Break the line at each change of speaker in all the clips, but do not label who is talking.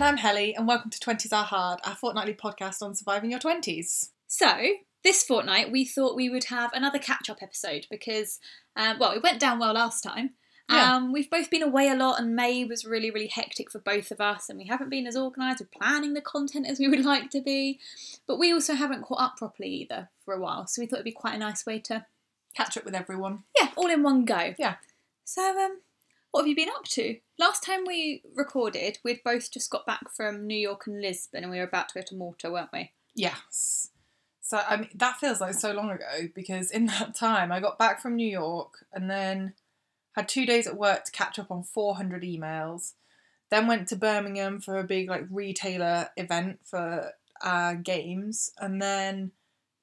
And I'm Helly, and welcome to 20s Are Hard, our fortnightly podcast on surviving your 20s.
So, this fortnight, we thought we would have another catch up episode because, um, well, it went down well last time.
Yeah.
Um, we've both been away a lot, and May was really, really hectic for both of us, and we haven't been as organised with planning the content as we would like to be. But we also haven't caught up properly either for a while, so we thought it'd be quite a nice way to,
Catch up with everyone.
yeah, all in one go.
Yeah.
So, um, what have you been up to? Last time we recorded, we'd both just got back from New York and Lisbon, and we were about to go to Malta, weren't we?
Yes. So I mean that feels like so long ago because in that time I got back from New York and then had two days at work to catch up on 400 emails. Then went to Birmingham for a big like retailer event for uh, games, and then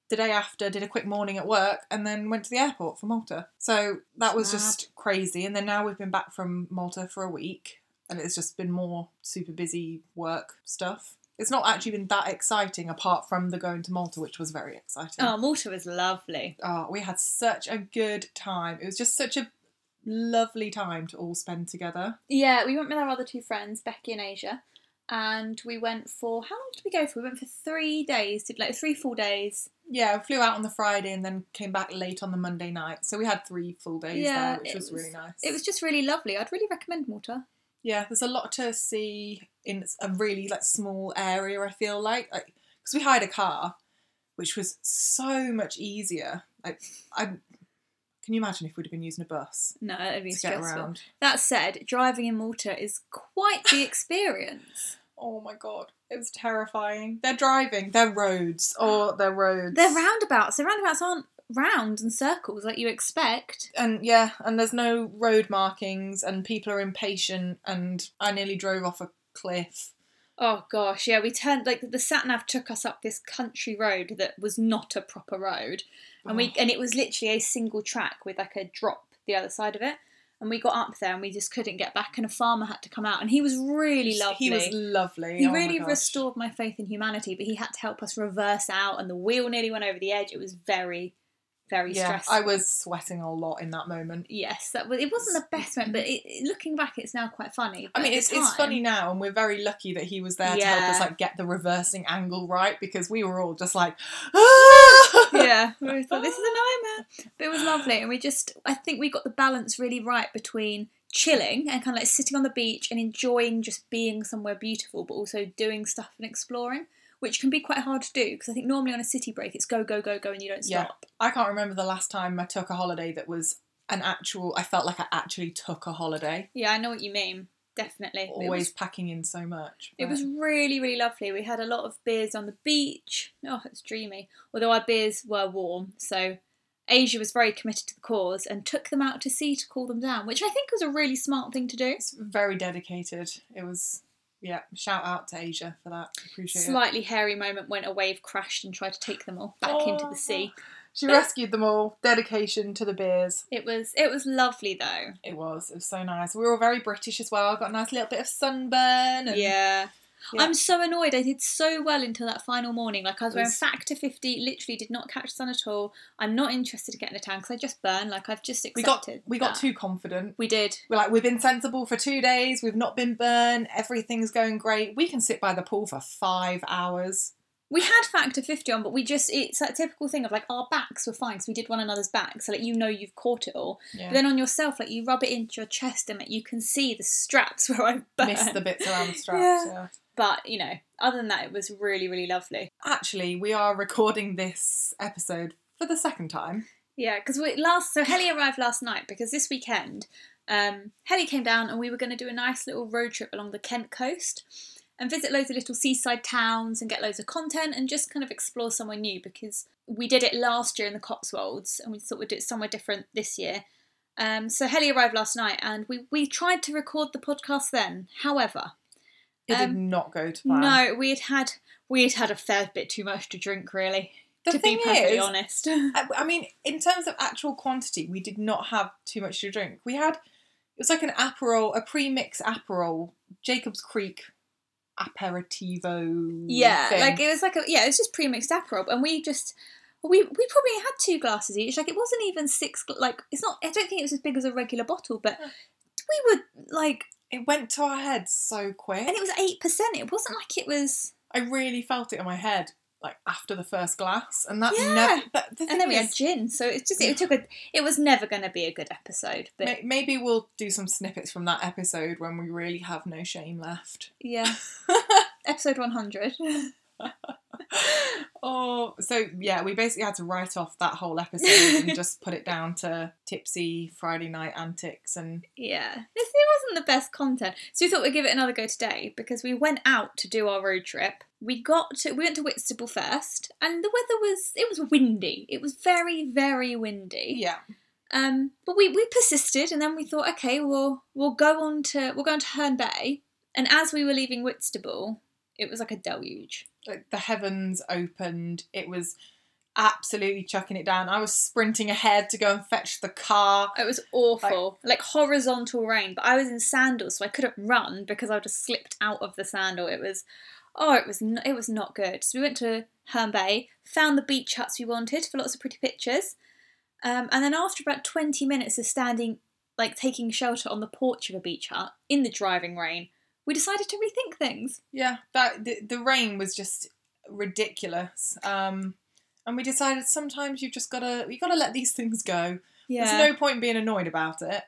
the day after did a quick morning at work, and then went to the airport for Malta. So that was
Mad.
just crazy. And then now we've been back from Malta for a week, and it's just been more super busy work stuff. It's not actually been that exciting apart from the going to Malta, which was very exciting.
Oh, Malta was lovely.
Oh, we had such a good time. It was just such a lovely time to all spend together.
Yeah, we went with our other two friends, Becky and Asia, and we went for how long did we go for? We went for three days, did like three full days.
Yeah, flew out on the Friday and then came back late on the Monday night. So we had three full days
Yeah,
there, which was,
was-
really nice.
It was just really lovely. I'd really recommend Malta.
yeah, there's a lot to see in a really like small area. I feel like because we hired a car, which was so much easier. Like, I can you imagine if we'd have been using a bus
No, it'd be stressful.
around?
That said, driving in Malta is quite the experience.
Oh my god, it was terrifying. They're driving, they're roads, or oh, they're roads.
They're roundabouts. The roundabouts aren't round and circles like you expect.
and yeah, and there's no road markings, and people are impatient, and I nearly drove off a cliff.
Oh gosh, yeah, we turned like the sat nav took us up this country road that was not a proper road, and we
Oh.
and it was literally a single track with like a drop the other side of it. And we got up there and we just couldn't get back, and a farmer had to come out, and he was really lovely.
He was lovely.
He
oh
really
gosh.
restored my faith in humanity, but he had to help us reverse out, and the wheel nearly went over the edge. It was very, very
Yeah,
stressful.
I was sweating a lot in that moment.
Yes, that was. It wasn't the best moment, but it, looking back, it's now quite funny.
I mean,
at the
it's, it's funny now, and we're very lucky that he was there to help us like get the reversing angle right because we were all just like, "Ah!"
yeah, we thought this is a nightmare. But it was lovely, and we just, I think we got the balance really right between chilling and kind of like sitting on the beach and enjoying just being somewhere beautiful, but also doing stuff and exploring, which can be quite hard to do because I think normally on a city break it's go, go, go, go, and you don't stop. Yeah.
I can't remember the last time I took a holiday that was an actual. I felt like I actually took a holiday.
Yeah, I know what you mean. Definitely.
Always
was,
packing in so much.
it was really, really lovely. We had a lot of beers on the beach. Oh, it's dreamy. Although our beers were warm, so Asia was very committed to the cause and took them out to sea to cool them down, which I think was a really smart thing to do.
It's very dedicated. It was, yeah. Shout out to Asia for that. Appreciate it.
Slightly hairy moment when a wave crashed and tried to take them all back into
Oh.
the sea.
Oh, she rescued them all. Dedication to the beers.
It was it was lovely though.
It was. It was so nice. We were all very British as well. Got a nice little bit of sunburn. And
Yeah.
Yeah.
I'm so annoyed. I did so well until that final morning. Like I was wearing factor 50, literally did not catch the sun at all. I'm not interested in getting a tan because I just burn. Like I've just
We got we got
that.
too confident.
We did.
We're like, we've been sensible for two days. We've not been burned. Everything's going great. We can sit by the pool for five hours.
We had factor 50 on, but we just, it's that typical thing of like our backs were fine so we did one another's backs. So like you know you've caught it all.
Yeah.
But then on yourself, like you rub it into your chest and like you can see the straps where I've burned.
Missed the bits around the straps.
Yeah.
yeah.
But, you know, other than that, it was really, really lovely.
Actually, we are recording this episode for the second time.
Yeah, because we last so Helly arrived last night because this weekend, um, Helly came down and we were going to do a nice little road trip along the Kent coast and visit loads of little seaside towns and get loads of content and just kind of explore somewhere new because we did it last year in the Cotswolds and we thought we'd do it somewhere different this year. Um, so Helly arrived last night and we, we tried to record the podcast then. However,
It did
Um,
not go to plan.
no, we had had we had had a fair bit too much to drink really.
The
to
thing
be perfectly
is,
honest.
I I mean, in terms of actual quantity, we did not have too much to drink. We had it was like an aperol, a pre-mix aperol, Jacob's Creek aperitivo.
Yeah,
thing.
like it was like a yeah, it was just pre-mixed Aperol, and we just we we probably had two glasses each. Like it wasn't even six. Like it's not. I don't think it was as big as a regular bottle, but we were like
it went to our heads so quick.
And it was 8%. It wasn't like it was.
I really felt it in my head like after the first glass, and that's
Yeah.
never. But the
And then we
is,
had gin. So it's just, it took a. It was never going to be a good episode. But
may- maybe we'll do some snippets from that episode when we really have no shame left.
yeah. Episode 100.
oh, so yeah, we basically had to write off that whole episode and just put it down to tipsy Friday night antics and
Yeah, it wasn't the best content. So we thought we'd give it another go today because we went out to do our road trip. We got to we went to Whitstable first, and the weather was it was windy. It was very very windy.
yeah,
Um, but we we persisted, and then we thought, okay, we'll we'll go on to we'll go on to Herne Bay. And as we were leaving Whitstable, it was like a deluge.
Like the heavens opened. It was absolutely chucking it down. I was sprinting ahead to go and fetch the car.
It was awful, like, horizontal rain. But I was in sandals, so I couldn't run because I just slipped out of the sandal. It was, oh, it was n- it was not good. So we went to Herne Bay, found the beach huts we wanted for lots of pretty pictures, um, and then after about twenty minutes of standing, like taking shelter on the porch of a beach hut in the driving rain, we decided to rethink things.
Yeah, that the, the rain was just ridiculous. Um, and we decided sometimes you've just gotta you gotta let these things go.
Yeah,
There's no point in being annoyed about it.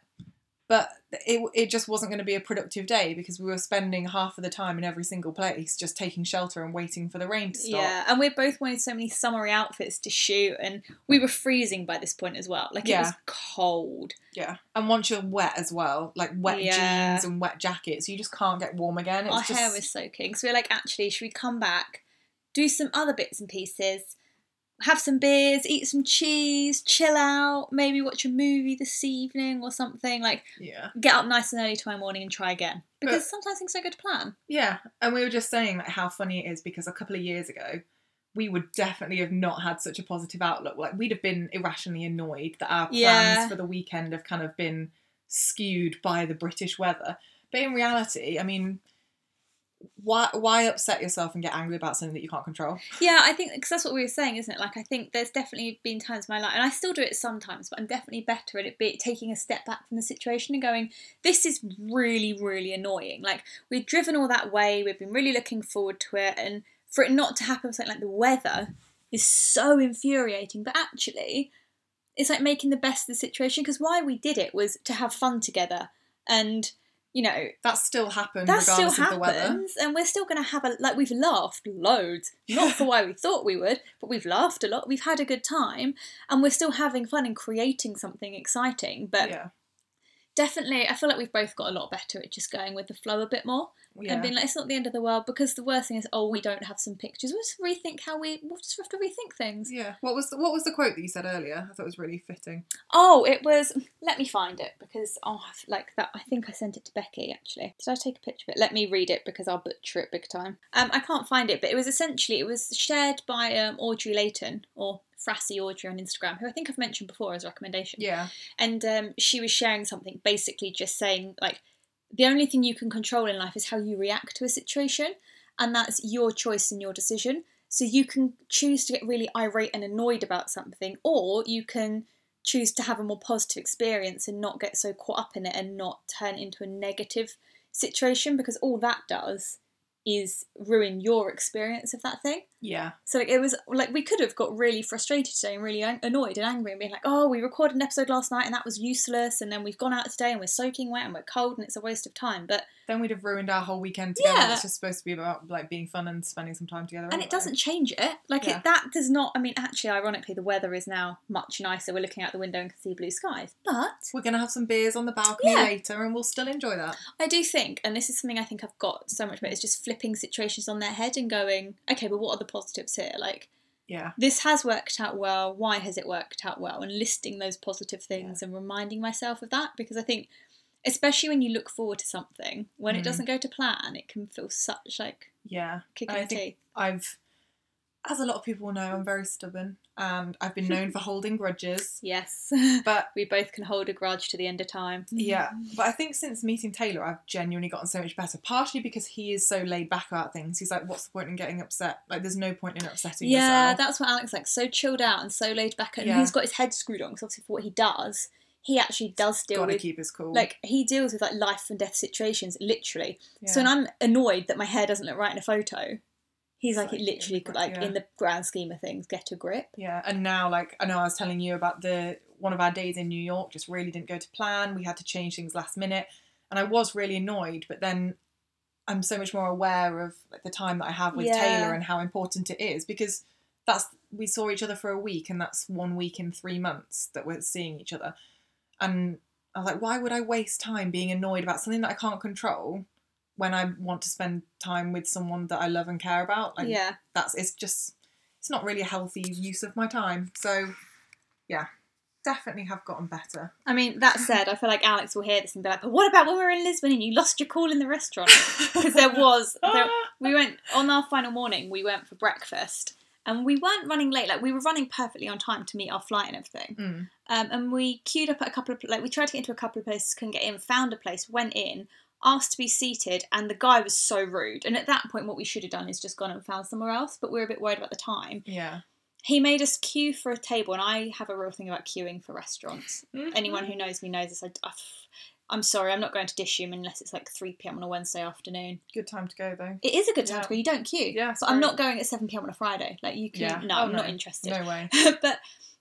But it, it just wasn't going to be a productive day because we were spending half of the time in every single place just taking shelter and waiting for the rain to stop.
Yeah, and we both wanted so many summery outfits to shoot, and we were freezing by this point as well. Like it was cold.
Yeah. And once you're wet as well, like wet
Yeah.
jeans and wet jackets, you just can't get warm again. It's
Our
just,
hair was soaking. So we are like, actually, should we come back, do some other bits and pieces, have some beers, eat some cheese, chill out, maybe watch a movie this evening or something? Like,
Yeah.
get up nice and early tomorrow morning and try again. Because
But-
sometimes things don't go to plan.
Yeah. And we were just saying like how funny it is because a couple of years ago, we would definitely have not had such a positive outlook. Like we'd have been irrationally annoyed that our plans
Yeah.
for the weekend have kind of been skewed by the British weather. But in reality, I mean, why why upset yourself and get angry about something that you can't control?
Yeah, I think because that's what we were saying, isn't it? Like, I think there's definitely been times in my life, and I still do it sometimes, but I'm definitely better at it be taking a step back from the situation and going, this is really, really annoying. Like, we've driven all that way, we've been really looking forward to it, and for it not to happen, something like the weather is so infuriating. But actually, it's like making the best of the situation because why we did it was to have fun together, and you know,
That still happens
that still
regardless of the weather.
happens, and we're still going to have a like. We've laughed loads, not for why we thought we would, but we've laughed a lot. We've had a good time, and we're still having fun and creating something exciting. But
Yeah.
Definitely, I feel like we've both got a lot better at just going with the flow a bit more
Yeah.
and being like, it's not the end of the world. Because the worst thing is, oh, we don't have some pictures. We'll just rethink how we. We'll just have to rethink things.
yeah. What was the, what was the quote that you said earlier? I thought it was really fitting.
Oh, it was. Let me find it because oh, like that. I think I sent it to Becky actually. Did I take a picture of it? Let me read it because I'll butcher it big time. Um, I can't find it, but it was essentially it was shared by um, Audrey Layton or Frassy Audrey on Instagram, who I think I've mentioned before as a recommendation.
Yeah.
And um, she was sharing something, basically just saying like the only thing you can control in life is how you react to a situation, and that's your choice and your decision. So you can choose to get really irate and annoyed about something, or you can choose to have a more positive experience and not get so caught up in it and not turn into a negative situation because all that does is ruin your experience of that thing.
Yeah.
So like it was like we could have got really frustrated today and really an- annoyed and angry and being like, oh, we recorded an episode last night and that was useless, and then we've gone out today and we're soaking wet and we're cold and it's a waste of time. But
Then we'd have ruined our whole weekend together.
Yeah.
It's just supposed to be about like being fun and spending some time together.
and
anyway.
it doesn't change it. Like
Yeah.
it, that does not. I mean, actually, ironically, the weather is now much nicer. We're looking out the window and can see blue skies. But
We're gonna have some beers on the balcony
Yeah.
later, and we'll still enjoy that.
I do think, and this is something I think I've got so much better, is just flipping situations on their head and going, okay, but what are the positives here? Like
Yeah.
this has worked out well. Why has it worked out well? And listing those positive things and reminding myself of that because I think, especially when you look forward to something, when it
Mm.
doesn't go to plan, it can feel such like
Yeah.
kick
And I
the
think
teeth.
I've, as a lot of people know, I'm very stubborn, and I've been known for holding grudges.
Yes,
But
we both can hold a grudge to the end of time.
yeah, but I think since meeting Taylor, I've genuinely gotten so much better. Partially because he is so laid back about things. He's like, "What's the point in getting upset? Like, there's no point in upsetting yourself.
Yeah,
yourself."
that's what Alex like. So chilled out and so laid back, and
Yeah.
he's got his head screwed on because obviously for what he does, he actually does deal
Gotta
with
keep his cool.
like he deals with like life and death situations literally. So
Yeah.
when I'm annoyed that my hair doesn't look right in a photo, he's like,
like,
it literally could like
yeah.
in the grand scheme of things get a grip.
Yeah, and now like I know I was telling you about the one of our days in New York just really didn't go to plan. We had to change things last minute, and I was really annoyed. But then I'm so much more aware of like the time that I have with
Yeah.
Taylor and how important it is because that's we saw each other for a week, and that's one week in three months that we're seeing each other. And I was like, why would I waste time being annoyed about something that I can't control when I want to spend time with someone that I love and care about? Like,
yeah.
that's it's just it's not really a healthy use of my time. So yeah, definitely have gotten better.
I mean, that said, I feel like Alex will hear this and be like, but what about when we were in Lisbon and you lost your call in the restaurant? Because there was, there, we went, on our final morning, we went for breakfast and we weren't running late. Like, we were running perfectly on time to meet our flight and everything.
Mm.
Um, and we queued up at a couple of, like, we tried to get into a couple of places, couldn't get in, found a place, went in, asked to be seated, and the guy was so rude. And at that point, what we should have done is just gone and found somewhere else, but we were a bit worried about the time.
Yeah.
He made us queue for a table, and I have a real thing about queuing for restaurants. Mm-hmm. Anyone who knows me knows this. I, I'm sorry, I'm not going to dish Dishoom unless it's like 3 pm on a Wednesday afternoon.
Good time to go though.
It is a good time
Yeah.
to go. You don't queue.
Yeah,
but I'm not going at 7 pm on a Friday. Like you can.
Yeah.
No,
Oh,
I'm not interested.
No way.
but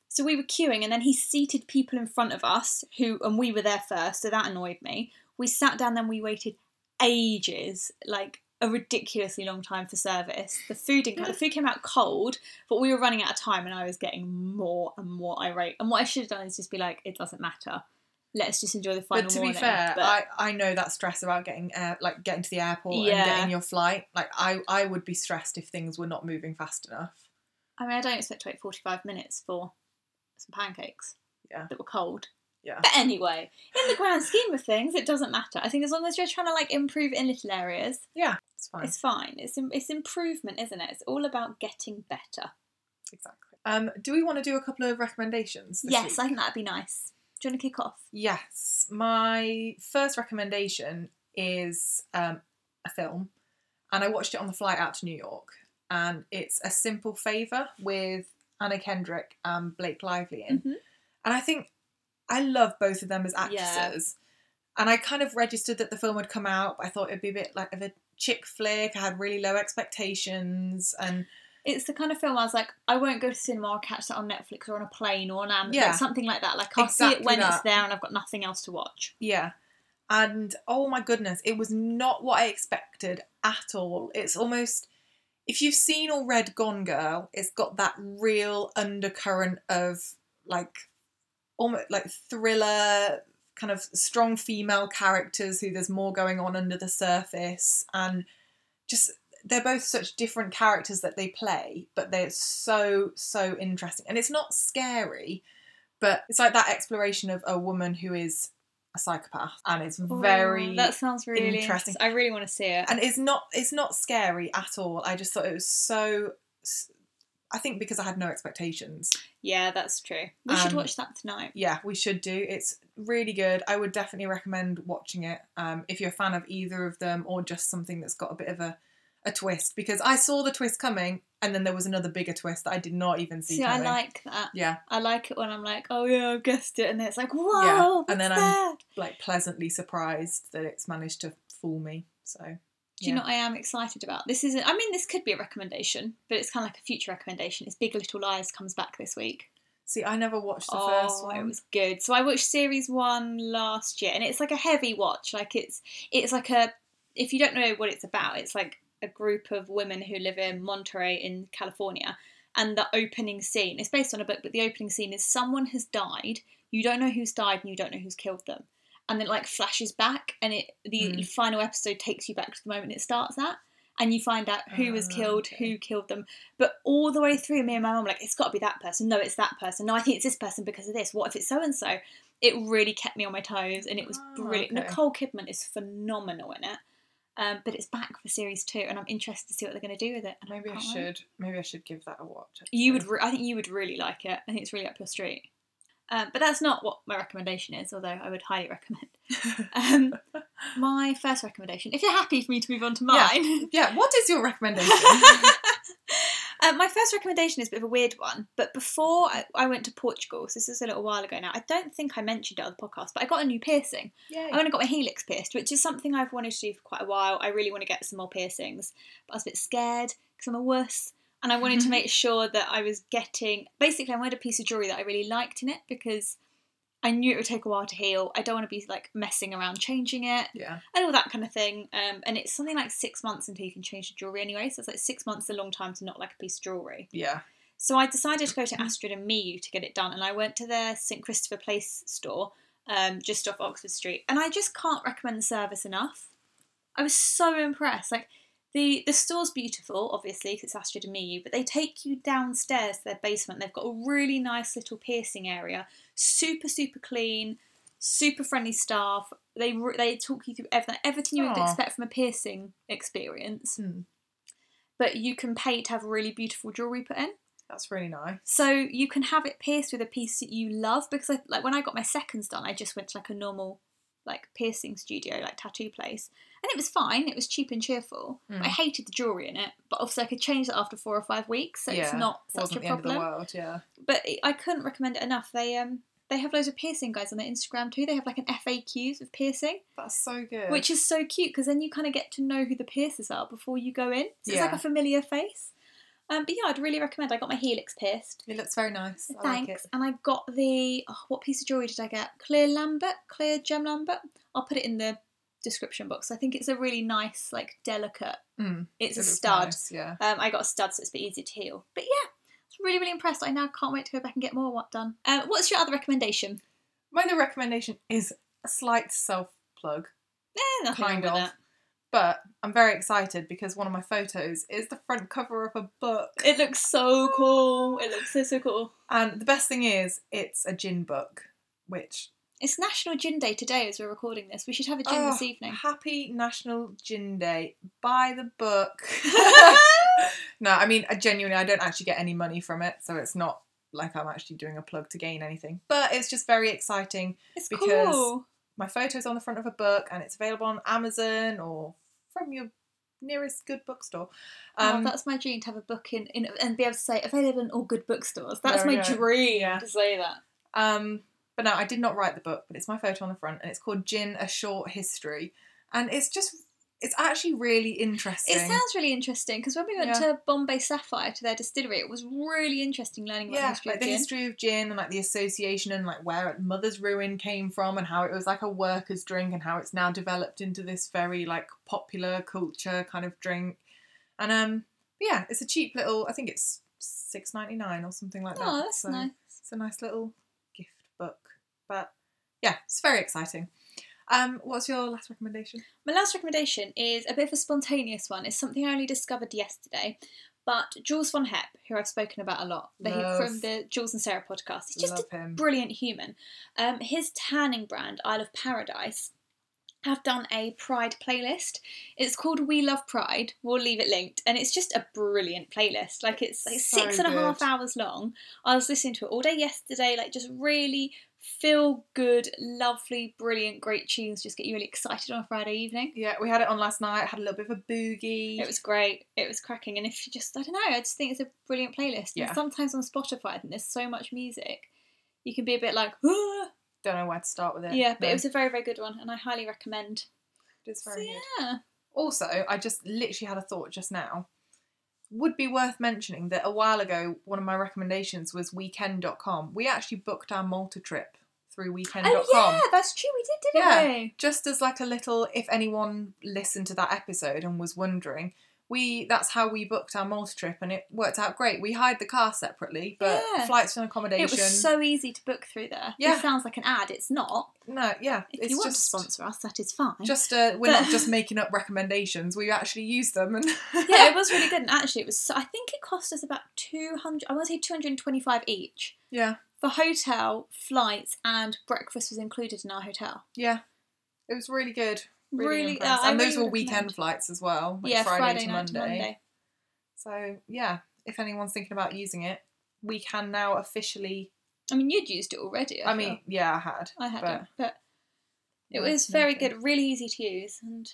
so we were queuing, and then he seated people in front of us who, and we were there first, so that annoyed me. We sat down, then we waited ages, like a ridiculously long time for service. The food didn't come. The food came out cold, but we were running out of time, and I was getting more and more irate. And what I should have done is just be like, it doesn't matter. Let's just enjoy the final
But to
morning.
be fair,
But-
I, I know that stress about getting air, like getting to the airport
Yeah.
and getting your flight. Like I, I would be stressed if things were not moving fast enough.
I mean, I don't expect to wait 45 minutes for some pancakes
Yeah.
that were cold.
Yeah.
But anyway, in the grand scheme of things, it doesn't matter. I think as long as you're trying to like improve in little areas,
Yeah, it's fine.
it's fine. It's it's improvement, isn't it? It's all about getting better.
Exactly. Um, do we want to do a couple of recommendations?
Yes,
week?
I think that'd be nice. Do you want to kick off?
Yes, my first recommendation is um, a film, and I watched it on the flight out to New York, and it's A Simple Favor with Anna Kendrick and Blake Lively in,
Mhm.
and I think I love both of them as
Yeah.
actresses, and I kind of registered that the film would come out, I thought it'd be a bit like of a chick flick. I had really low expectations, and
It's the kind of film I was like, I won't go to cinema. I'll catch that on Netflix or on a plane or on Amazon,
Yeah.
something like that. Like I'll see it
Exactly
when it's there and I've got nothing else to watch.
Yeah. And oh my goodness, it was not what I expected at all. It's almost, if you've seen or read Gone Girl, it's got that real undercurrent of like, almost like thriller, kind of strong female characters who there's more going on under the surface. And just, they're both such different characters that they play, but they're so, so interesting. And it's not scary, but it's like that exploration of a woman who is a psychopath and it's very
Ooh, that sounds really
interesting.
interesting. I really want to see it.
and it's not it's not scary at all i just thought it was so i think because i had no expectations.
Yeah, that's true. We should
Um,
watch that tonight.
yeah we should do. It's really good. I would definitely recommend watching it um, if you're a fan of either of them or just something that's got a bit of a, a twist. Because i saw the twist coming and then there was another bigger twist that i did not even see
See, I like that.
yeah.
I like it when I'm like, oh yeah, I've guessed it, and then it's like, whoa,
Yeah, and then I'm- like pleasantly surprised that it's managed to fool me so
Do you
yeah.
know what I am excited about? This is, I mean, this could be a recommendation, but it's kind of like a future recommendation. It's Big Little Lies comes back this week.
see i never watched the
oh,
first one
it was good. So I watched series one last year, and it's like a heavy watch. Like it's, it's like a, if you don't know what it's about, it's like a group of women who live in Monterey in California, and the opening scene. It's based on a book, but the opening scene is someone has died. You don't know who's died, and you don't know who's killed them. And then it like flashes back, and it the
Mm.
final episode takes you back to the moment it starts at, and you find out who was
Ah,
killed,
okay.
who killed them. But all the way through, me and my mum were like, it's got to be that person. No, it's that person. No, I think it's this person because of this. What if it's so and so? It really kept me on my toes, and it was
Ah,
brilliant.
okay.
Nicole Kidman is phenomenal in it. Um, but it's back for series two, and I'm interested to see what they're going to do with it. and
Maybe I
wait.
should. Maybe I should give that a watch.
You would. Re- I think you would really like it. I think it's really up your street. Um, but that's not what my recommendation is, although I would highly recommend. Um, my first recommendation, if you're happy for me to move on to mine,
yeah. What is your recommendation?
Uh, my first recommendation is a bit of a weird one, but before I, I went to Portugal, so this is a little while ago now, I don't think I mentioned it on the podcast, but I got a new piercing.
Yeah.
I went and got my helix pierced, which is something I've wanted to do for quite a while. I really want to get some more piercings, but I was a bit scared because I'm a wuss, and I wanted to make sure that I was getting. Basically, I wanted a piece of jewelry that I really liked in it because I knew it would take a while to heal. I don't want to be like messing around changing it
Yeah.
and all that kind of thing. Um, and it's something like six months until you can change the jewelry anyway. So it's like six months is a long time to not like a piece of jewelry.
Yeah.
So I decided to go to Astrid and Miyu to get it done, and I went to their St Christopher Place store, um, just off Oxford Street, and I just can't recommend the service enough. I was so impressed. Like the the store's beautiful, obviously, 'cause it's Astrid and Miyu, but they take you downstairs to their basement. They've got a really nice little piercing area, super super clean, super friendly staff. They they talk you through everything, everything you would expect from a piercing experience.
Hmm.
But you can pay to have really beautiful jewelry put in.
That's really nice.
So you can have it pierced with a piece that you love because I, like when I got my seconds done, I just went to like a normal like piercing studio, like tattoo place, and it was fine. It was cheap and cheerful.
Mm.
I hated the jewelry in it, but obviously I could change that after four or five weeks, so it's not such
Wasn't
a
the end of the
problem.
world. Yeah.
But I couldn't recommend it enough. They um they have loads of piercing guys on their Instagram too. They have like an FAQs of piercing,
That's so good.
which is so cute because then you kind of get to know who the piercers are before you go in. So it's like a familiar face. Um, but yeah, I'd really recommend. I got my helix pierced.
it looks very nice. I
Thanks.
like it.
And I got the oh, what piece of jewelry did I get? Clear Labret, clear gem Labret. I'll put it in the description box. I think it's a really nice, like delicate.
Mm,
It's
it
a stud.
nice, Yeah.
Um, I got a stud, so it's a bit easier to heal. But yeah, I was really, really impressed. I now can't wait to go back and get more what done. Um, what's your other recommendation?
My other recommendation is a slight self plug,
Eh,
kind of. But I'm very excited because one of my photos is the front cover of a book.
It looks so cool. It looks so so cool.
And the best thing is, it's a gin book, which
It's National Gin Day today as we're recording this. We should have a gin
Oh,
this ah, evening.
Happy National Gin Day. Buy the book. no, I mean, I genuinely, I don't actually get any money from it, so it's not like I'm actually doing a plug to gain anything. But it's just very exciting.
It's
because-
cool.
My photo's on the front of a book, and it's available on Amazon or from your nearest good bookstore.
oh,
Um,
that's my dream to have a book in, in and be able to say available in all good bookstores. That's my
go.
dream
Yeah.
to say that.
Um, but no, I did not write the book, but it's my photo on the front, and it's called Gin: A Short History, and it's just, it's actually really interesting.
It sounds really interesting because when we went
Yeah.
to Bombay Sapphire to their distillery, it was really interesting learning about the
yeah,
history
like
of
the
gin.
history of gin and like the association and like where Mother's Ruin came from and how it was like a workers' drink and how it's now developed into this very like popular culture kind of drink. And um, yeah, it's a cheap little. I think it's six ninety nine or something like that.
Oh, that's
So
nice.
It's a nice little gift book, but yeah, it's very exciting. Um, what's your last recommendation?
My last recommendation is a bit of a spontaneous one. It's something I only discovered yesterday. But Jules von Hep, who I've spoken about a lot,
Love.
from the Jules and Sarah podcast, he's just
Love
a
him.
brilliant human. Um, his tanning brand, Isle of Paradise, have done a Pride playlist. It's called We Love Pride. We'll leave it linked, and it's just a brilliant playlist. Like it's like
So
six and a half
good.
hours long. I was listening to it all day yesterday. Like just really feel good, lovely, brilliant, great tunes. Just get you really excited on a Friday evening.
Yeah, we had it on last night. Had a little bit of a boogie.
It was great. It was cracking. And if you just, I don't know, I just think it's a brilliant playlist.
Yeah.
And sometimes on Spotify, I think there's so much music, you can be a bit like, ah.
Don't know where to start with it.
yeah. But
No,
it was a very, very good one, and I highly recommend.
it's
So
very good.
yeah,
Also, I just literally had a thought just now. Would be worth mentioning that a while ago, one of my recommendations was weekend.com. We actually booked our Malta trip through weekend.com.
oh yeah, that's true. We did, didn't
Yeah.
we?
Just as like a little, if anyone listened to that episode and was wondering, we that's how we booked our Malta trip and it worked out great. We hired the car separately, but
Yeah.
flights and accommodation.
It was so easy to book through there.
Yeah.
It sounds like an ad. It's not.
no, yeah,
If
it's
you want
just
to sponsor us, that is fine.
just uh, we're
But-
not just making up recommendations. We actually use them and
yeah, it was really good. And actually, it was. So, I think it cost us about two hundred. I want to say two hundred and twenty-five each
yeah.
for hotel, flights, and breakfast was included in our hotel.
Yeah, it was really good. Really,
Really,
impressed.
uh,
and those were weekend
recommend.
flights as well. like
yeah,
Friday,
Friday,
to, Monday.
to Monday.
So yeah, if anyone's thinking about using it, we can now officially.
I mean, you'd used it already. I,
I mean, yeah, I had.
I had
but
it, but it was very good, really easy to use, and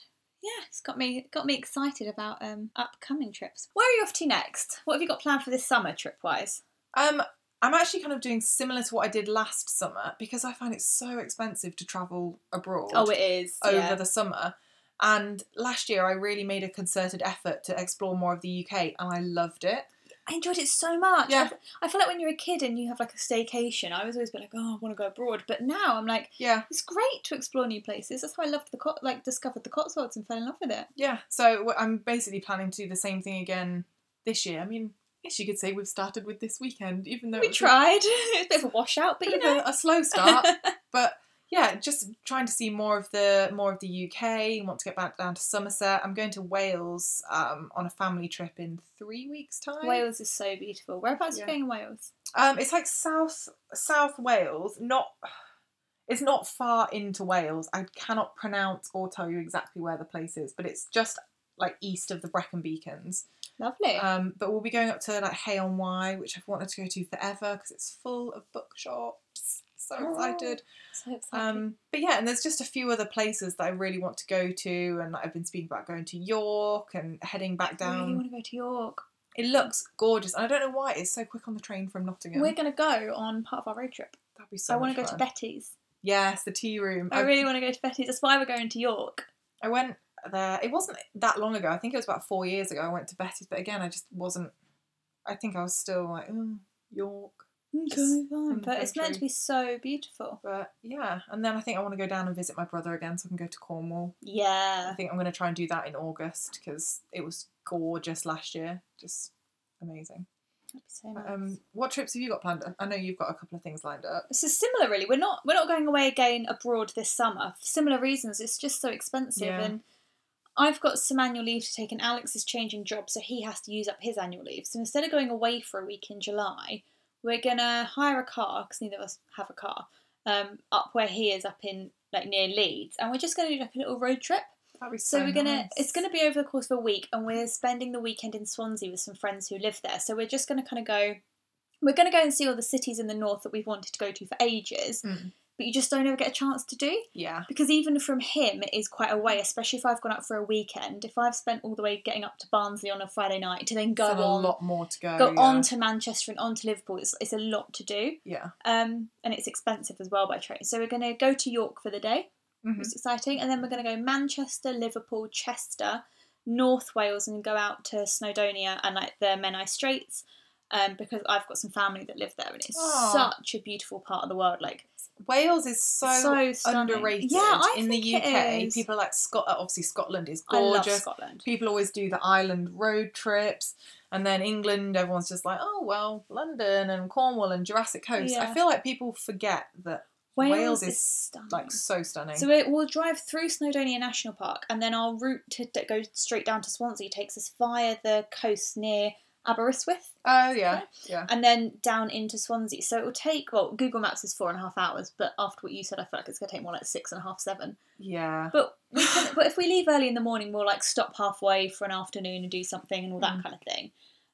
yeah, it's got me got me excited about um, upcoming trips. Where are you off to next? What have you got planned for this summer, trip wise?
Um, I'm actually kind of doing similar to what I did last summer because I find it so expensive to travel abroad
Oh, it is
over
yeah.
the summer. And last year, I really made a concerted effort to explore more of the UK, and I loved it.
I enjoyed it so much.
Yeah.
I, I feel like when you're a kid and you have like a staycation, I was always be like, oh, I want to go abroad. But now I'm like,
Yeah,
it's great to explore new places. That's why I loved the Cot- like discovered the Cotswolds and fell in love with it.
yeah. So I'm basically planning to do the same thing again this year. I mean, guess you could say we've started with this weekend, even though
We
it was a
tried. it's a bit of a washout, but you know.
a, a slow start. but yeah, just trying to see more of the more of the UK. I want to get back down to Somerset. I'm going to Wales um, on a family trip in three weeks' time.
Wales is so beautiful. Whereabouts
Yeah.
are you going in Wales?
Um, it's like South South Wales. Not it's not far into Wales. I cannot pronounce or tell you exactly where the place is, but it's just like east of the Brecon Beacons.
Lovely.
Um, but we'll be going up to like Hay on Wye, which I've wanted to go to forever because it's full of bookshops. So
Oh.
excited.
so exciting.
Um, but yeah, and there's just a few other places that I really want to go to, and I've been speaking about going to York and heading back
I really want to go to York.
It looks gorgeous, and I don't know why it's so quick on the train from Nottingham.
We're going to go on part of our road trip.
That'd be so
I want to go to. Betty's.
Yes, the tea room.
I really want to go to Betty's. That's why we're going to York.
I went there. It wasn't that long ago. I think it was about four years ago. I went to Betty's, but again, I just wasn't. I think I was still like, oh, York.
Okay, fine. But it's meant to be so beautiful.
But yeah, and then I think I want to go down and visit my brother again, so I can go to Cornwall.
Yeah.
I think I'm going to try and do that in August because it was gorgeous last year. Just amazing.
So nice.
Um, what trips have you got planned? I know you've got a couple of things lined up.
So similar, really. We're not we're not going away again abroad this summer. For similar reasons, it's just so expensive,
Yeah.
and I've got some annual leave to take, and Alex is changing jobs, so he has to use up his annual leave. So instead of going away for a week in July, we're gonna hire a car because neither of us have a car. Um, up where he is, up in like near Leeds, and we're just gonna do like a little road trip. So,
so,
we're gonna
nice.
it's gonna be over the course of a week and we're spending the weekend in Swansea with some friends who live there. So we're just gonna kinda go we're gonna go and see all the cities in the north that we've wanted to go to for ages,
Mm.
But you just don't ever get a chance to do.
yeah.
Because even from him it is quite a way, especially if I've gone out for a weekend. If I've spent all the way getting up to Barnsley on a Friday night to then go
Still a
on
lot more to go.
go
yeah.
on to Manchester and on to Liverpool, it's, it's a lot to do.
Yeah.
Um, and it's expensive as well by train. So we're gonna go to York for the day
Mhm.
which is exciting. And then we're going to go Manchester, Liverpool, Chester, North Wales, and go out to Snowdonia and like the Menai Straits. Um, because I've got some family that live there, and it's
Aw.
such a beautiful part of the world. Like
Wales is so,
So
underrated
Yeah, I
in the
it
UK. People like Scot. Uh, obviously, Scotland is
I love
gorgeous.
Scotland.
People always do the island road trips, and then England, everyone's just like, oh well, London and Cornwall and Jurassic Coast. I feel like people forget that
Wales,
Wales
is stunning.
like so stunning.
So we- we'll drive through Snowdonia National Park, and then our route to d- go straight down to Swansea takes us via the coast near Aberystwyth.
oh yeah, yeah.
and then down into Swansea. So it will take well, Google Maps is four and a half hours, but after what you said, I feel like it's gonna take more like six and a half, seven.
Yeah.
But we can, but if we leave early in the morning, we'll like stop halfway for an afternoon and do something and all that
Mm.
kind of thing.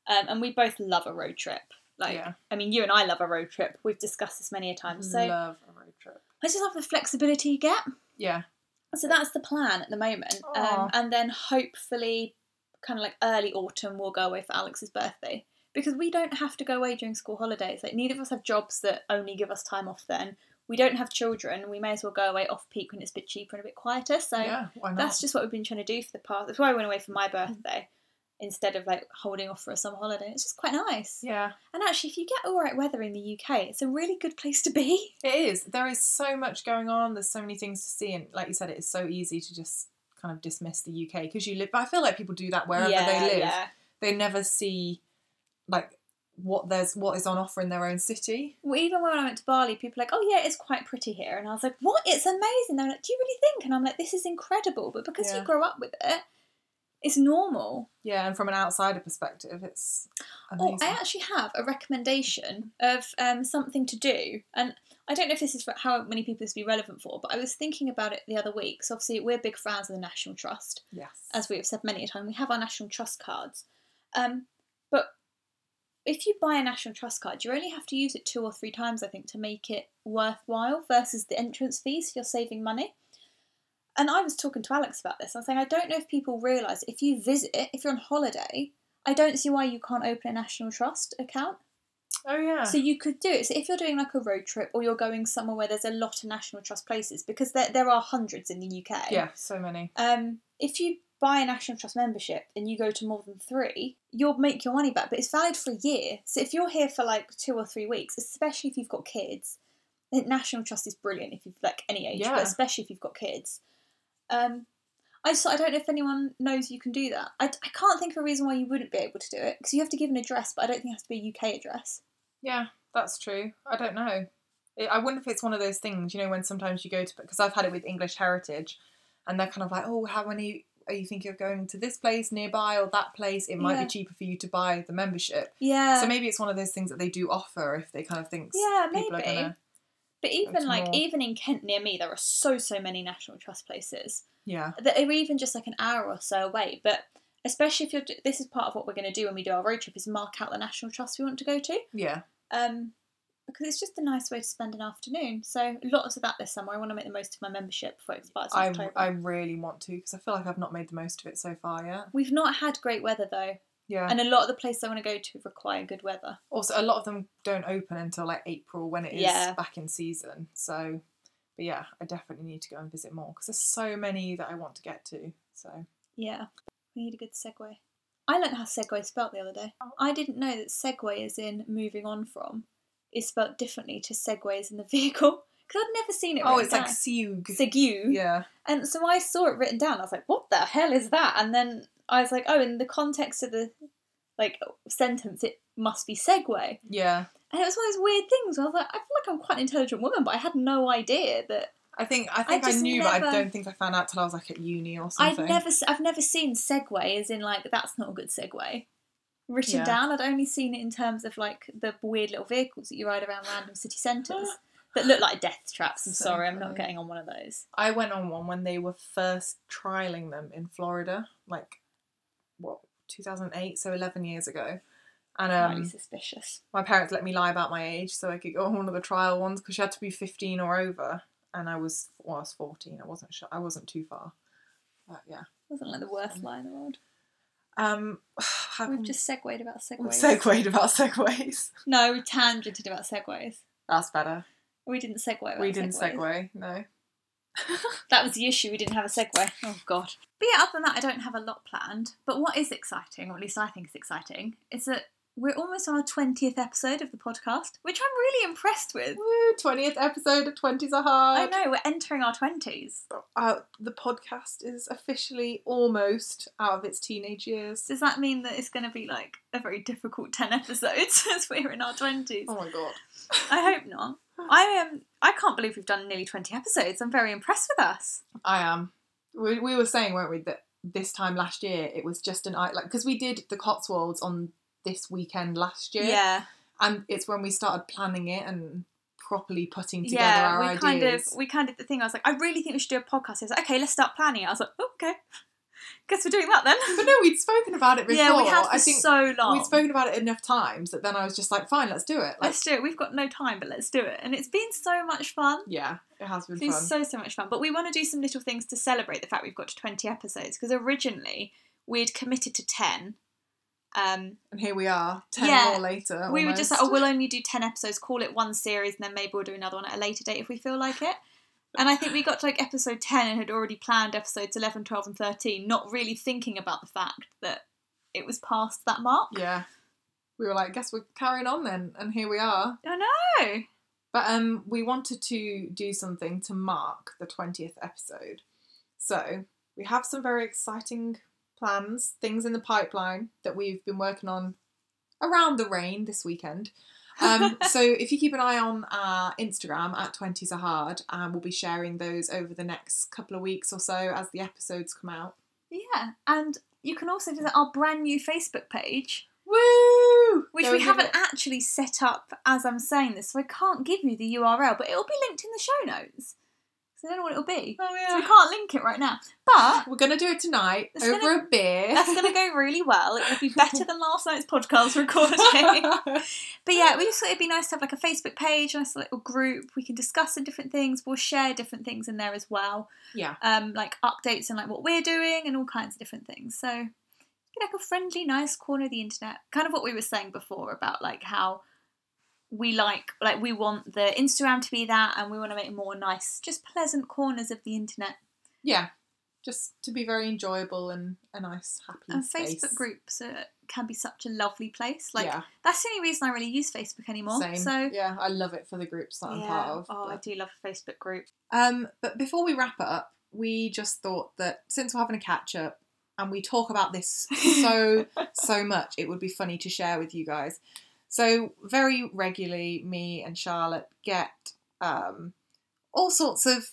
Um, and we both love a road trip. Like,
yeah.
I mean, you and I love a road trip. We've discussed this many a time. So
Love a road trip.
I just love the flexibility you get.
Yeah.
So that's the plan at the moment. Um, and then hopefully, kind of like early autumn, we'll go away for Alex's birthday. Because we don't have to go away during school holidays. Like, neither of us have jobs that only give us time off then. We don't have children. We may as well go away off peak when it's a bit cheaper and a bit quieter. So
yeah.
That's just what we've been trying to do for the past. That's why I went away for my birthday instead of like holding off for a summer holiday. It's just quite nice.
yeah.
And actually, if you get all right weather in the UK, it's a really good place to be.
It is. There is so much going on. There's so many things to see, and like you said, it is so easy to just kind of dismiss the UK because you live. But I feel like people do that wherever
yeah,
they live.
Yeah.
They never see like what there's what is on offer in their own city.
Well, even when I went to Bali, people were like, "Oh yeah, it's quite pretty here," and I was like, "What? It's amazing!" They're like, "Do you really think?" And I'm like, "This is incredible," but because
Yeah.
you grow up with it, it's normal.
Yeah, and from an outsider perspective, it's
Oh. I actually have a recommendation of um, something to do, and I don't know if this is for how many people this would be relevant for, but I was thinking about it the other week. So obviously, we're big fans of the National Trust,
yes.
as we have said many a time. We have our National Trust cards, um, but if you buy a National Trust card, you only have to use it two or three times, I think, to make it worthwhile versus the entrance fees. So you're saving money. And I was talking to Alex about this. I was saying I don't know if people realise if you visit, if you're on holiday, I don't see why you can't open a National Trust account.
Oh yeah.
So you could do it. So if you're doing like a road trip or you're going somewhere where there's a lot of National Trust places, because there there are hundreds in the UK.
yeah, so many.
Um, if you buy a National Trust membership and you go to more than three, you'll make your money back, but it's valid for a year. So if you're here for like two or three weeks, especially if you've got kids, National Trust is brilliant if you've like any age,
Yeah.
but especially if you've got kids. Um, I just I don't know if anyone knows you can do that. I, I can't think of a reason why you wouldn't be able to do it because you have to give an address, but I don't think it has to be a UK address.
Yeah, that's true. I don't know. I- I wonder if it's one of those things, you know, when sometimes you go to because I've had it with English Heritage, and they're kind of like, oh, how many are you thinking of going to this place nearby or that place? It might
Yeah.
be cheaper for you to buy the membership.
Yeah.
So maybe it's one of those things that they do offer if they kind of think
Yeah,
people
maybe.
are gonna.
But even like
more.
even in Kent near me, there are so so many National Trust places.
Yeah,
that are even just like an hour or so away. But especially if you're, this is part of what we're going to do when we do our road trip is mark out the national trust we want to go to.
yeah,
Um, because it's just a nice way to spend an afternoon. So lots of that this summer. I want to make the most of my membership before it expires
I
October.
I really want to because I feel like I've not made the most of it so far yet.
We've not had great weather though,
Yeah.
and a lot of the places I want to go to require good weather.
also, a lot of them don't open until like April when it is
Yeah.
back in season. So, but yeah, I definitely need to go and visit more because there's so many that I want to get to. So,
Yeah, we need a good segue. I learned how segue is spelt the other day. I didn't know that segue is in moving on from is spelt differently to segways in the vehicle because I'd never seen it.
oh, it's like
down.
Siug.
Segu.
Yeah,
And so I saw it written down. I was like, "What the hell is that?" And then I was like, "Oh, in the context of the like sentence, it must be segue."
yeah.
And it was one of those weird things. Where I was like, "I feel like I'm quite an intelligent woman, but I had no idea that
I think I think I,
just
knew, but I don't think I found out till I was like at uni or
something.
Something.
never, I've never seen segue as in like that's not a good segue written
Yeah.
down. I'd only seen it in terms of like the weird little vehicles that you ride around random city centres that look like death traps. I'm
So
sorry, I'm not getting on one of those.
I went on one when they were first trialing them in Florida, like what 2008, so 11 years ago. And um,
suspicious.
my parents let me lie about my age so I could go on one of the trial ones because you had to be 15 or over, and I was well, I was 14. I wasn't sure. I wasn't too far. But yeah.
Wasn't like the worst lie in the world.
Um,
We've just segued about
we've
segues.
segued about segways.
No, we tangented about segues.
That's better.
We didn't segue.
We didn't
segues.
segue. No.
That was the issue. We didn't have a segue. Oh god. But yeah, other than that, I don't have a lot planned. But what is exciting, or at least I think is exciting, is that we're almost on our twentieth episode of the podcast, which I'm really impressed with.
Woo! 20th episode of 20s are
I
hard.
know we're entering our twenties.
Uh, the podcast is officially almost out of its teenage years.
Does that mean that it's going to be like a very difficult ten episodes as we're in our twenties?
Oh my god.
I hope not. I am. I can't believe we've done nearly twenty episodes. I'm very impressed with us.
I am. We, we were saying, weren't we, that this time last year it was just an like because we did the Cotswolds on this weekend last year,
Yeah.
and it's when we started planning it and properly putting together
yeah,
our
we
ideas.
kind of we kind of the thing. I was like, I really think we should do a podcast. He was like, okay, let's start planning it. I was like, oh, okay, guess we're doing that then.
but no, we'd spoken about it before.
yeah, we had for
I think
so long.
we'd spoken about it enough times that then I was just like, fine, let's do it. Like,
let's do it. We've got no time, but let's do it. And it's been so much fun.
yeah, it has been
It's been
fun.
so so much fun. But we want to do some little things to celebrate the fact we've got to twenty episodes because originally we'd committed to ten. Um,
and here we are, ten
Yeah,
more later.
we were just like, oh, we'll only do 10 episodes, call it one series, and then maybe we'll do another one at a later date if we feel like it. And I think we got to like episode 10 and had already planned episodes 11, 12, and 13, not really thinking about the fact that it was past that mark.
yeah. We were like, guess we're carrying on then, and here we are.
I know.
But um, we wanted to do something to mark the 20th episode. So we have some very exciting plans, things in the pipeline that we've been working on around the rain this weekend. Um, so if you keep an eye on our Instagram at 20s are hard, um, we'll be sharing those over the next couple of weeks or so as the episodes come out.
Yeah. And you can also visit our brand new Facebook page,
Woo!
which
Go
we haven't
it-
actually set up as I'm saying this, so I can't give you the URL, but it'll be linked in the show notes. So I don't know what it'll be.
Oh
So we can't link it right now. But
We're gonna do it tonight over
gonna-
a beer.
that's going to go really well. It will be better than last night's podcast recording. But yeah, we just thought it'd be nice to have like a Facebook page, a nice little group. We can discuss some different things. We'll share different things in there as well.
yeah.
Um, like updates and like what we're doing and all kinds of different things. So like a friendly, nice corner of the internet. Kind of what we were saying before about like how we like like we want the Instagram to be that and we want to make more nice, just pleasant corners of the internet.
Yeah. Just to be very enjoyable and a nice, happy
And
space.
Facebook groups uh, can be such a lovely place. Like
yeah,
that's the only reason I really use Facebook anymore.
same.
So
yeah, I love it for the groups that I'm part of.
Oh, I do love a Facebook group.
Um, but before we wrap up, we just thought that since we're having a catch up and we talk about this so so much, it would be funny to share with you guys. So very regularly, me and Charlotte get um, all sorts of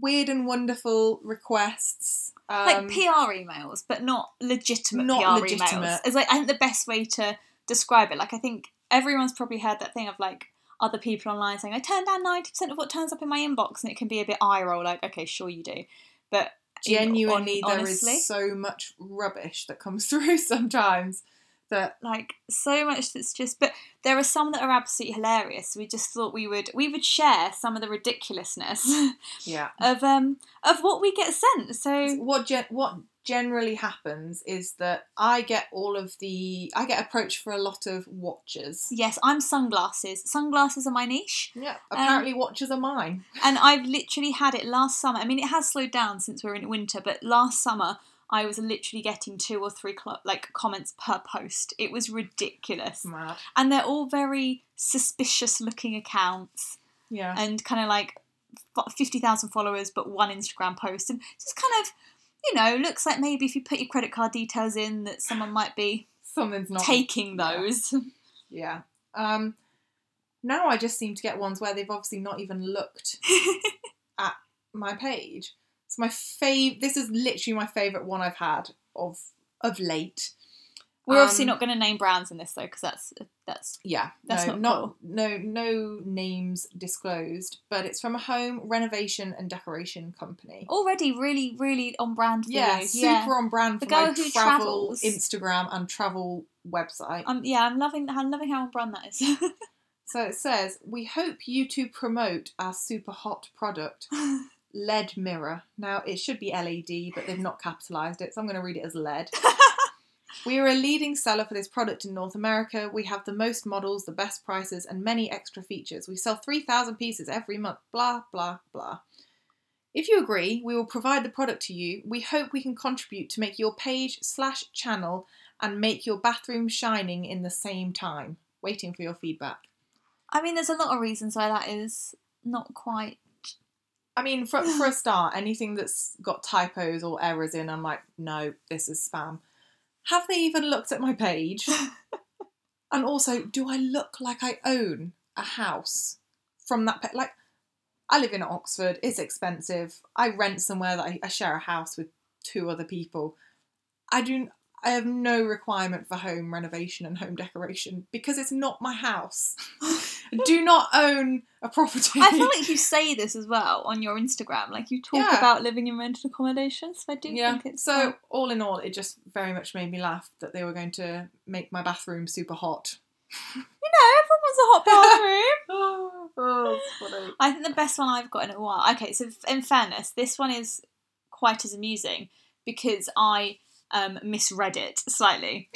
weird and wonderful requests. Um,
like PR emails, but not legitimate
Not
PR
legitimate.
emails. It's like I think the best way to describe it. Like I think everyone's probably heard that thing of like other people online saying I turn down ninety percent of what turns up in my inbox, and it can be a bit eye roll. Like okay, sure you do, but
genuinely,
hon-
there is
honestly,
so much rubbish that comes through sometimes that
like so much that's just. But there are some that are absolutely hilarious. We just thought we would we would share some of the ridiculousness
yeah.
of um of what we get sent. So
what gen- what generally happens is that I get all of the I get approached for a lot of watches.
yes, I'm sunglasses. Sunglasses are my niche.
Yeah, apparently watches are mine.
And I've literally had it last summer. I mean, it has slowed down since we're in winter, but last summer I was literally getting two or three cl- like comments per post. It was ridiculous,
Mad.
and they're all very suspicious-looking accounts
Yeah.
and kind of like f- fifty thousand followers, but one Instagram post, and just kind of, you know, looks like maybe if you put your credit card details in, that someone might be
Something's not
taking
yeah.
those.
Yeah. Um now I just seem to get ones where they've obviously not even looked at my page. It's my fav this is literally my favourite one I've had of of late.
We're obviously
Um,
not going to name brands in this though, because that's that's
Yeah,
That's
no,
not cool.
no, no names disclosed, but it's from a home renovation and decoration company.
already really, really on brand for
yeah,
you.
super on brand
The
for my
girl who
travel
travels.
Instagram and travel website.
Um, yeah, I'm loving. I'm loving how on brand that is.
So it says, "We hope you to promote our super hot product, LED mirror. Now it should be LED, but they've not capitalized it, so I'm going to read it as LED." We are a leading seller for this product in North America. We have the most models, the best prices, and many extra features. We sell 3,000 pieces every month. Blah, blah, blah. If you agree, we will provide the product to you. We hope we can contribute to make your page slash channel and make your bathroom shining in the same time. Waiting for your feedback.
I mean, there's a lot of reasons why that is not quite.
I mean, for, for a start, anything that's got typos or errors in, I'm like, no, this is spam. Have they even looked at my page? and also, do I look like I own a house from that? Pa- like, I live in Oxford. It's expensive. I rent somewhere that I, I share a house with two other people. I do. I have no requirement for home renovation and home decoration because it's not my house. I do not own a property.
I feel like you say this as well on your Instagram. Like you talk
Yeah.
about living in rented accommodation. So I do
yeah.
think it's
so all in all, it just very much made me laugh that they were going to make my bathroom super hot.
you know, everyone's a hot bathroom.
oh, funny.
I think the best one I've got in a while. Okay, so in fairness, this one is quite as amusing because I um, misread it slightly.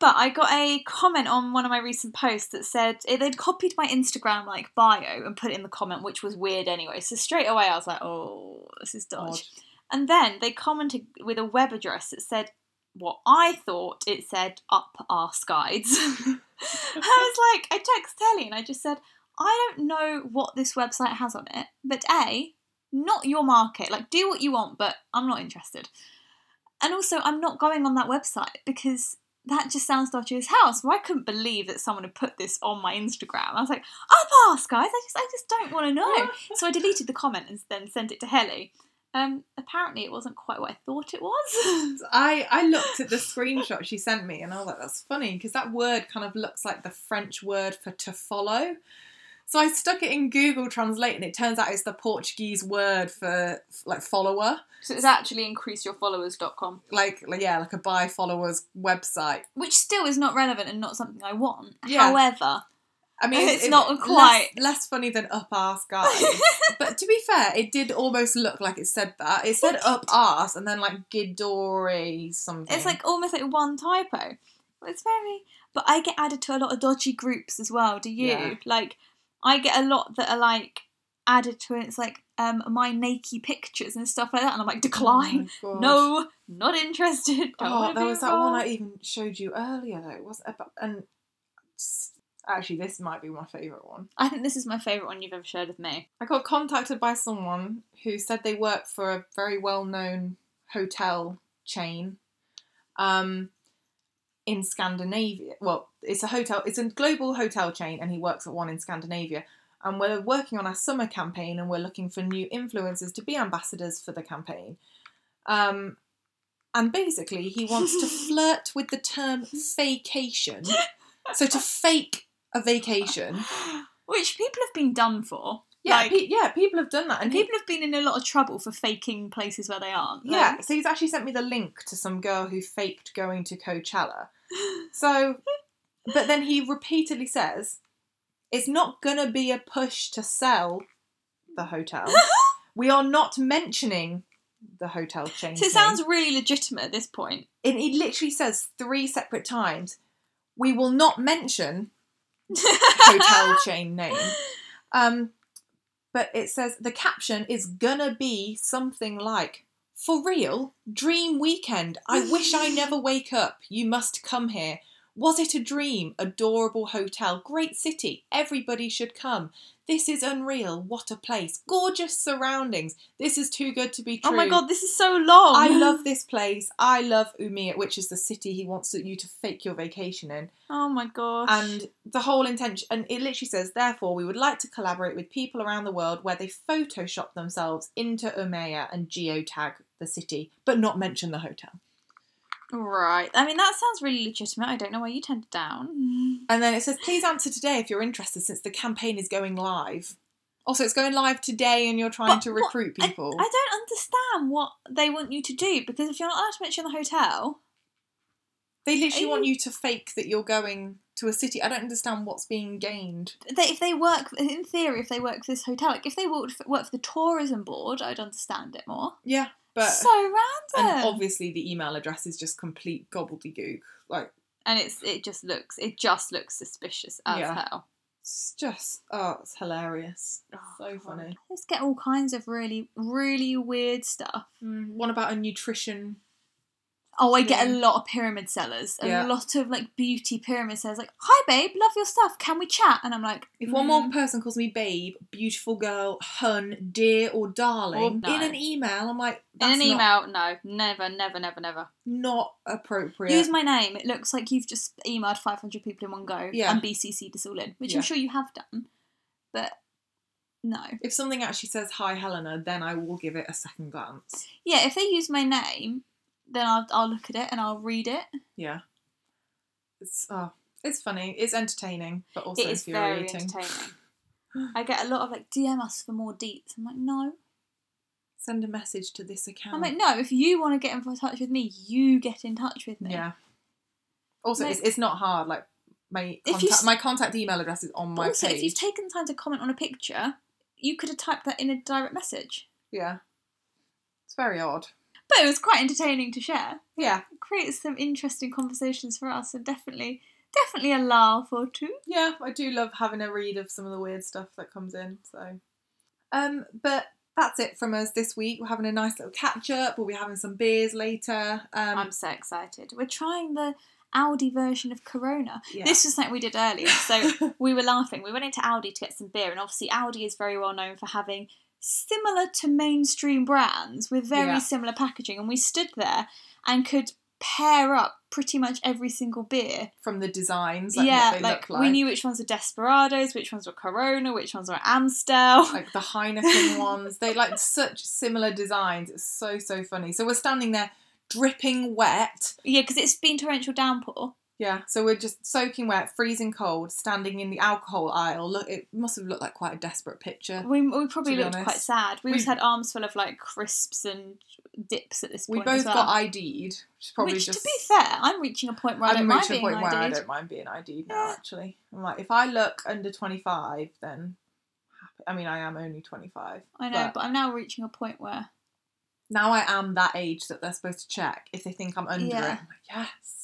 but I got a comment on one of my recent posts that said they'd copied my Instagram like bio and put it in the comment, which was weird anyway. So straight away I was like, oh, this is dodge.
Odd.
And then they commented with a web address that said what I thought it said up arse guides. I was like, I texted Ellie and I just said, I don't know what this website has on it, but A, not your market. Like, do what you want, but I'm not interested. And also, I'm not going on that website because that just sounds dodgy as hell. So I couldn't believe that someone had put this on my Instagram. I was like, up arse, guys. I just, I just don't want to know. so I deleted the comment and then sent it to Helly. Um, apparently, it wasn't quite what I thought it was.
I, I looked at the screenshot she sent me and I was like, that's funny because that word kind of looks like the French word for to follow. So I stuck it in Google Translate, and it turns out it's the Portuguese word for like follower,
So it's actually increaseyourfollowers.com,
like like, yeah, like a buy followers website.
which still is not relevant and not something I want.
Yeah.
However,
I mean,
It's not quite-
less, less funny than up arse guys. but to be fair, it did almost look like it said that. It said up arse and then like Gidori something.
it's like almost like one typo. It's very. But I get added to a lot of dodgy groups as well. Do you?
Yeah.
Like, I get a lot that are like added to it. It's like um my naked pictures and stuff like that, and I'm like decline.
Oh
no, not interested. Don't
Oh, there was that one I even showed you earlier though. It wasn't about and actually this might be my favourite one.
I think this is my favourite one you've ever shared with me.
I got contacted by someone who said they work for a very well known hotel chain um, in Scandinavia. Well, it's a hotel, it's a global hotel chain, and he works at one in Scandinavia. And we're working on our summer campaign, and we're looking for new influencers to be ambassadors for the campaign. Um, and basically, he wants to flirt with the term vacation. So to fake a vacation.
Which people have been done for.
Yeah,
Like-
pe- yeah, people have done that,
And people have been in a lot of trouble for faking places where they aren't. Like,
Yeah, so he's actually sent me the link to some girl who faked going to Coachella. So, but then he repeatedly says it's not gonna be a push to sell the hotel. we are not mentioning the hotel chain.
So it sounds really legitimate at this point.
And he literally says three separate times, "We will not mention hotel chain name." Um, but it says the caption is gonna be something like, "For real, dream weekend. I wish I never wake up. You must come here. Was it a dream? Adorable hotel, great city. Everybody should come. This is unreal. What a place. Gorgeous surroundings. This is too good to be true.
Oh my god, this is so long.
I love this place. I love Umea, which is the city he wants you to fake your vacation in.
Oh my god.
And the whole intention, and it literally says, therefore, we would like to collaborate with people around the world where they Photoshop themselves into Umea and geotag the city, but not mention the hotel.
Right. I mean, that sounds really legitimate. I don't know why you turned it down.
And then it says, please answer today if you're interested, since the campaign is going live. Also, it's going live today, and you're trying
But
to
what-
recruit
I-
people.
I, don't understand what they want you to do because if you're not allowed to mention the hotel,
they literally want
you-
to fake that you're going to a city. I don't understand what's being gained.
they, if they work in theory, if they work for this hotel, like if they work for, work for the tourism board, I'd understand it more.
Yeah, but
so random.
and obviously the email address is just complete gobbledygook. Like
and it's it just looks it just looks suspicious as
Yeah.
hell.
it's just oh, it's hilarious.
Oh,
so
God.
funny.
Let's get all kinds of really really weird stuff.
Mm, one about a nutrition.
Oh, I get a lot of pyramid sellers. A
Yeah.
lot of like beauty pyramid sellers. Like, hi babe, love your stuff. Can we chat? And I'm like,
If one
"Mm,
more person calls me babe, beautiful girl, hun, dear, or darling
Or no.
in an email, I'm like,
in
that's
an
not,
email, no, never, never, never, never.
not appropriate.
Use my name. It looks like you've just emailed 500 people in one go
Yeah.
and BCC'd us all in, which
Yeah.
I'm sure you have done. But no.
if something actually says hi Helena, then I will give it a second glance.
Yeah, if they use my name, then I'll, I'll look at it and I'll read it.
Yeah. It's oh, it's funny. It's entertaining, but also
it is very entertaining. I get a lot of like DM us for more deets. I'm like, no.
Send a message to this account.
I'm like, no. If you want to get in touch with me, you get in touch with me.
Yeah. Also,
Like-
it's, it's not hard. Like my
If you
contact,
s-
my contact email address is on my
also, if you've taken the time to comment on a picture, you could have typed that in a direct message.
yeah, it's very odd.
But it was quite entertaining to share.
Yeah,
It creates some interesting conversations for us, and definitely, definitely a laugh or two.
yeah. I do love having a read of some of the weird stuff that comes in. So, um, but that's it from us this week. We're having a nice little catch up. We'll be having some beers later. Um,
I'm so excited. We're trying the Aldi version of Corona.
yeah.
This was something we did earlier. So we were laughing. We went into Aldi to get some beer, and obviously Aldi is very well known for having similar to mainstream brands with very
Yeah.
similar packaging. And we stood there and could pair up pretty much every single beer.
from the designs, like
yeah, like,
look like.
we knew which ones were Desperados, which ones were Corona, which ones were Amstel.
like the Heineken ones. They like such similar designs. It's so so funny. So we're standing there dripping wet.
Yeah, because it's been torrential downpour.
Yeah, so we're just soaking wet, freezing cold, standing in the alcohol aisle. Look, it must have looked like quite a desperate picture.
We, we probably looked quite sad. We,
We-
just had arms full of like crisps and dips at this point.
We
both well.
got ID'd, which is probably
Which,
just.
to be fair, I'm reaching a point where I mind
reaching a
being
point where I don't mind being ID'd now.
Yeah.
Actually, I'm like, if I look under 25, then. I mean, I am only 25.
I know,
but-
but I'm now reaching a point where
Now I am that age that they're supposed to check if they think I'm under
Yeah.
it. I'm like, yes.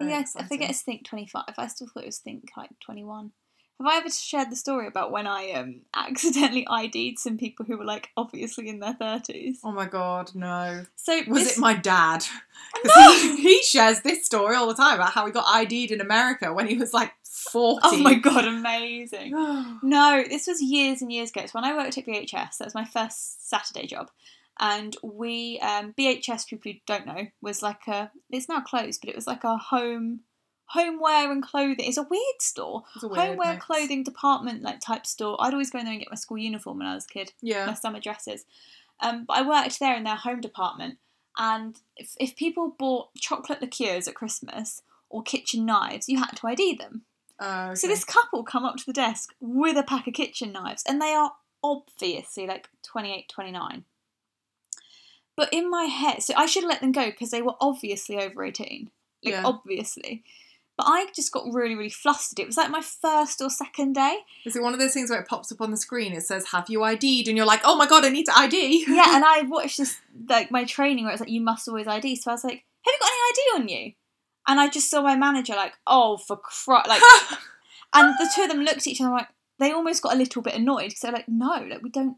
Yes, I forget
exciting.
it's think 25. I still thought it was think like 21. Have I ever shared the story about when I um accidentally ID'd some people who were like obviously in their 30s?
Oh my god, no.
So
Was
this,
it my dad?
No!
he, he shares this story all the time about how he got ID'd in America when he was like 40.
Oh my god, amazing. No, this was years and years ago. So when I worked at BHS. that was my first Saturday job. And we, um, BHS, people who don't know, was like a, it's now closed, but it was like a home, homeware and clothing. It's a weird store.
It's a weird
homeware
mix.
clothing department like type store. I'd always go in there and get my school uniform when I was a kid, my summer dresses. Um, but I worked there in their home department, and if, if people bought chocolate liqueurs at Christmas or kitchen knives, you had to ID them.
Uh,
So this couple come up to the desk with a pack of kitchen knives, and they are obviously like 28, 29. But in my head, so I should have let them go because they were obviously over 18. Like,
Yeah.
obviously. But I just got really, really flustered. It was like my first or second day.
Is it one of those things where it pops up on the screen? It says, Have you ID'd? And you're like, Oh my god, I need to ID.
Yeah, and I watched this, like, my training where it's like, you must always ID. So I was like, have you got any ID on you? And I just saw my manager, like, oh, for Christ. Like, And the two of them looked at each other like they almost got a little bit annoyed because they're like, no, like we don't,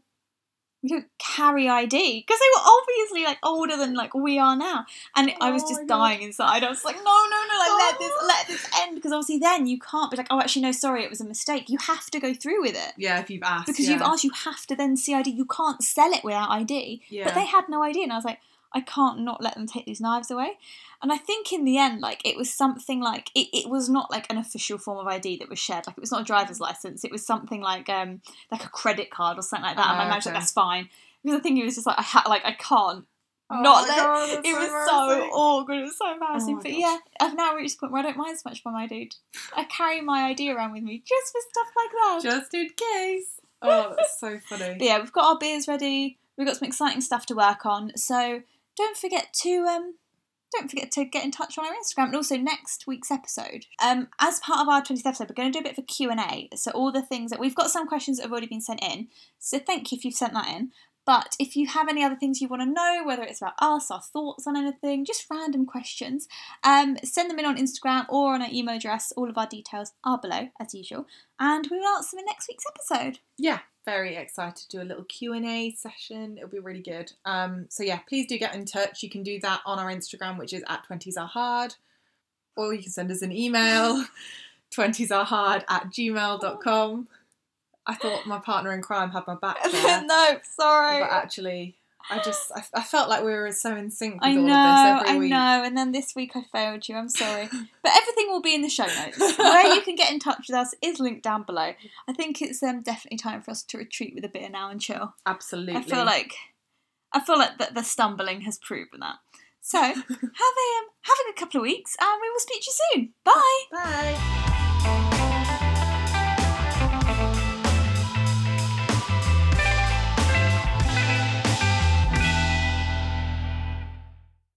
we don't carry ID because they were obviously like older than like we are now. And I was
Oh
just
God.
dying inside. I was like, no, no, no, like let this,
Oh.
let this end because obviously then you can't be like, oh, actually no, sorry, it was a mistake. You have to go through with it.
yeah, if you've asked.
Because
yeah.
you've asked, you have to then see ID. You can't sell it without ID.
Yeah.
But they had no idea, and I was like, I can't not let them take these knives away. And I think in the end, like it was something like it, it was not like an official form of ID that was shared. Like it was not a driver's license. It was something like um like a credit card or something like that. and my
Ah,
manager's like, that's fine. Because I think he was just like I had like I can't.
Oh
not let-
God,
it was so awkward. It was so embarrassing.
my
but
God.
yeah, I've now reached the point where I don't mind so much by my dude. I carry my ID around with me just for stuff like that.
Just in case. Oh, that's so funny.
But yeah, we've got our beers ready. We've got some exciting stuff to work on. So don't forget to um don't forget to get in touch on our Instagram and also next week's episode. Um, as part of our 20th episode, we're going to do a bit of a Q&A. So all the things that we've got some questions that have already been sent in. So thank you if you've sent that in. But if you have any other things you want to know, whether it's about us, our thoughts on anything, just random questions, um, send them in on Instagram or on our email address. All of our details are below, as usual. And we will answer them in next week's episode.
yeah very excited to do a little q&a session it'll be really good um so yeah please do get in touch you can do that on our instagram which is at 20s are hard or you can send us an email 20s are hard at gmail.com i thought my partner in crime had my back
no, sorry.
but actually i just I, I felt like we were so in sync with
I
all
know,
of this every
I
week
know, and then this week I failed you. I'm sorry, but everything will be in the show notes. Where you can get in touch with us is linked down below. I think it's um, definitely time for us to retreat with a beer now and chill.
absolutely
I feel like I feel like that the stumbling has proven that. So have a um, have a good couple of weeks, and we will speak to you soon. Bye.
bye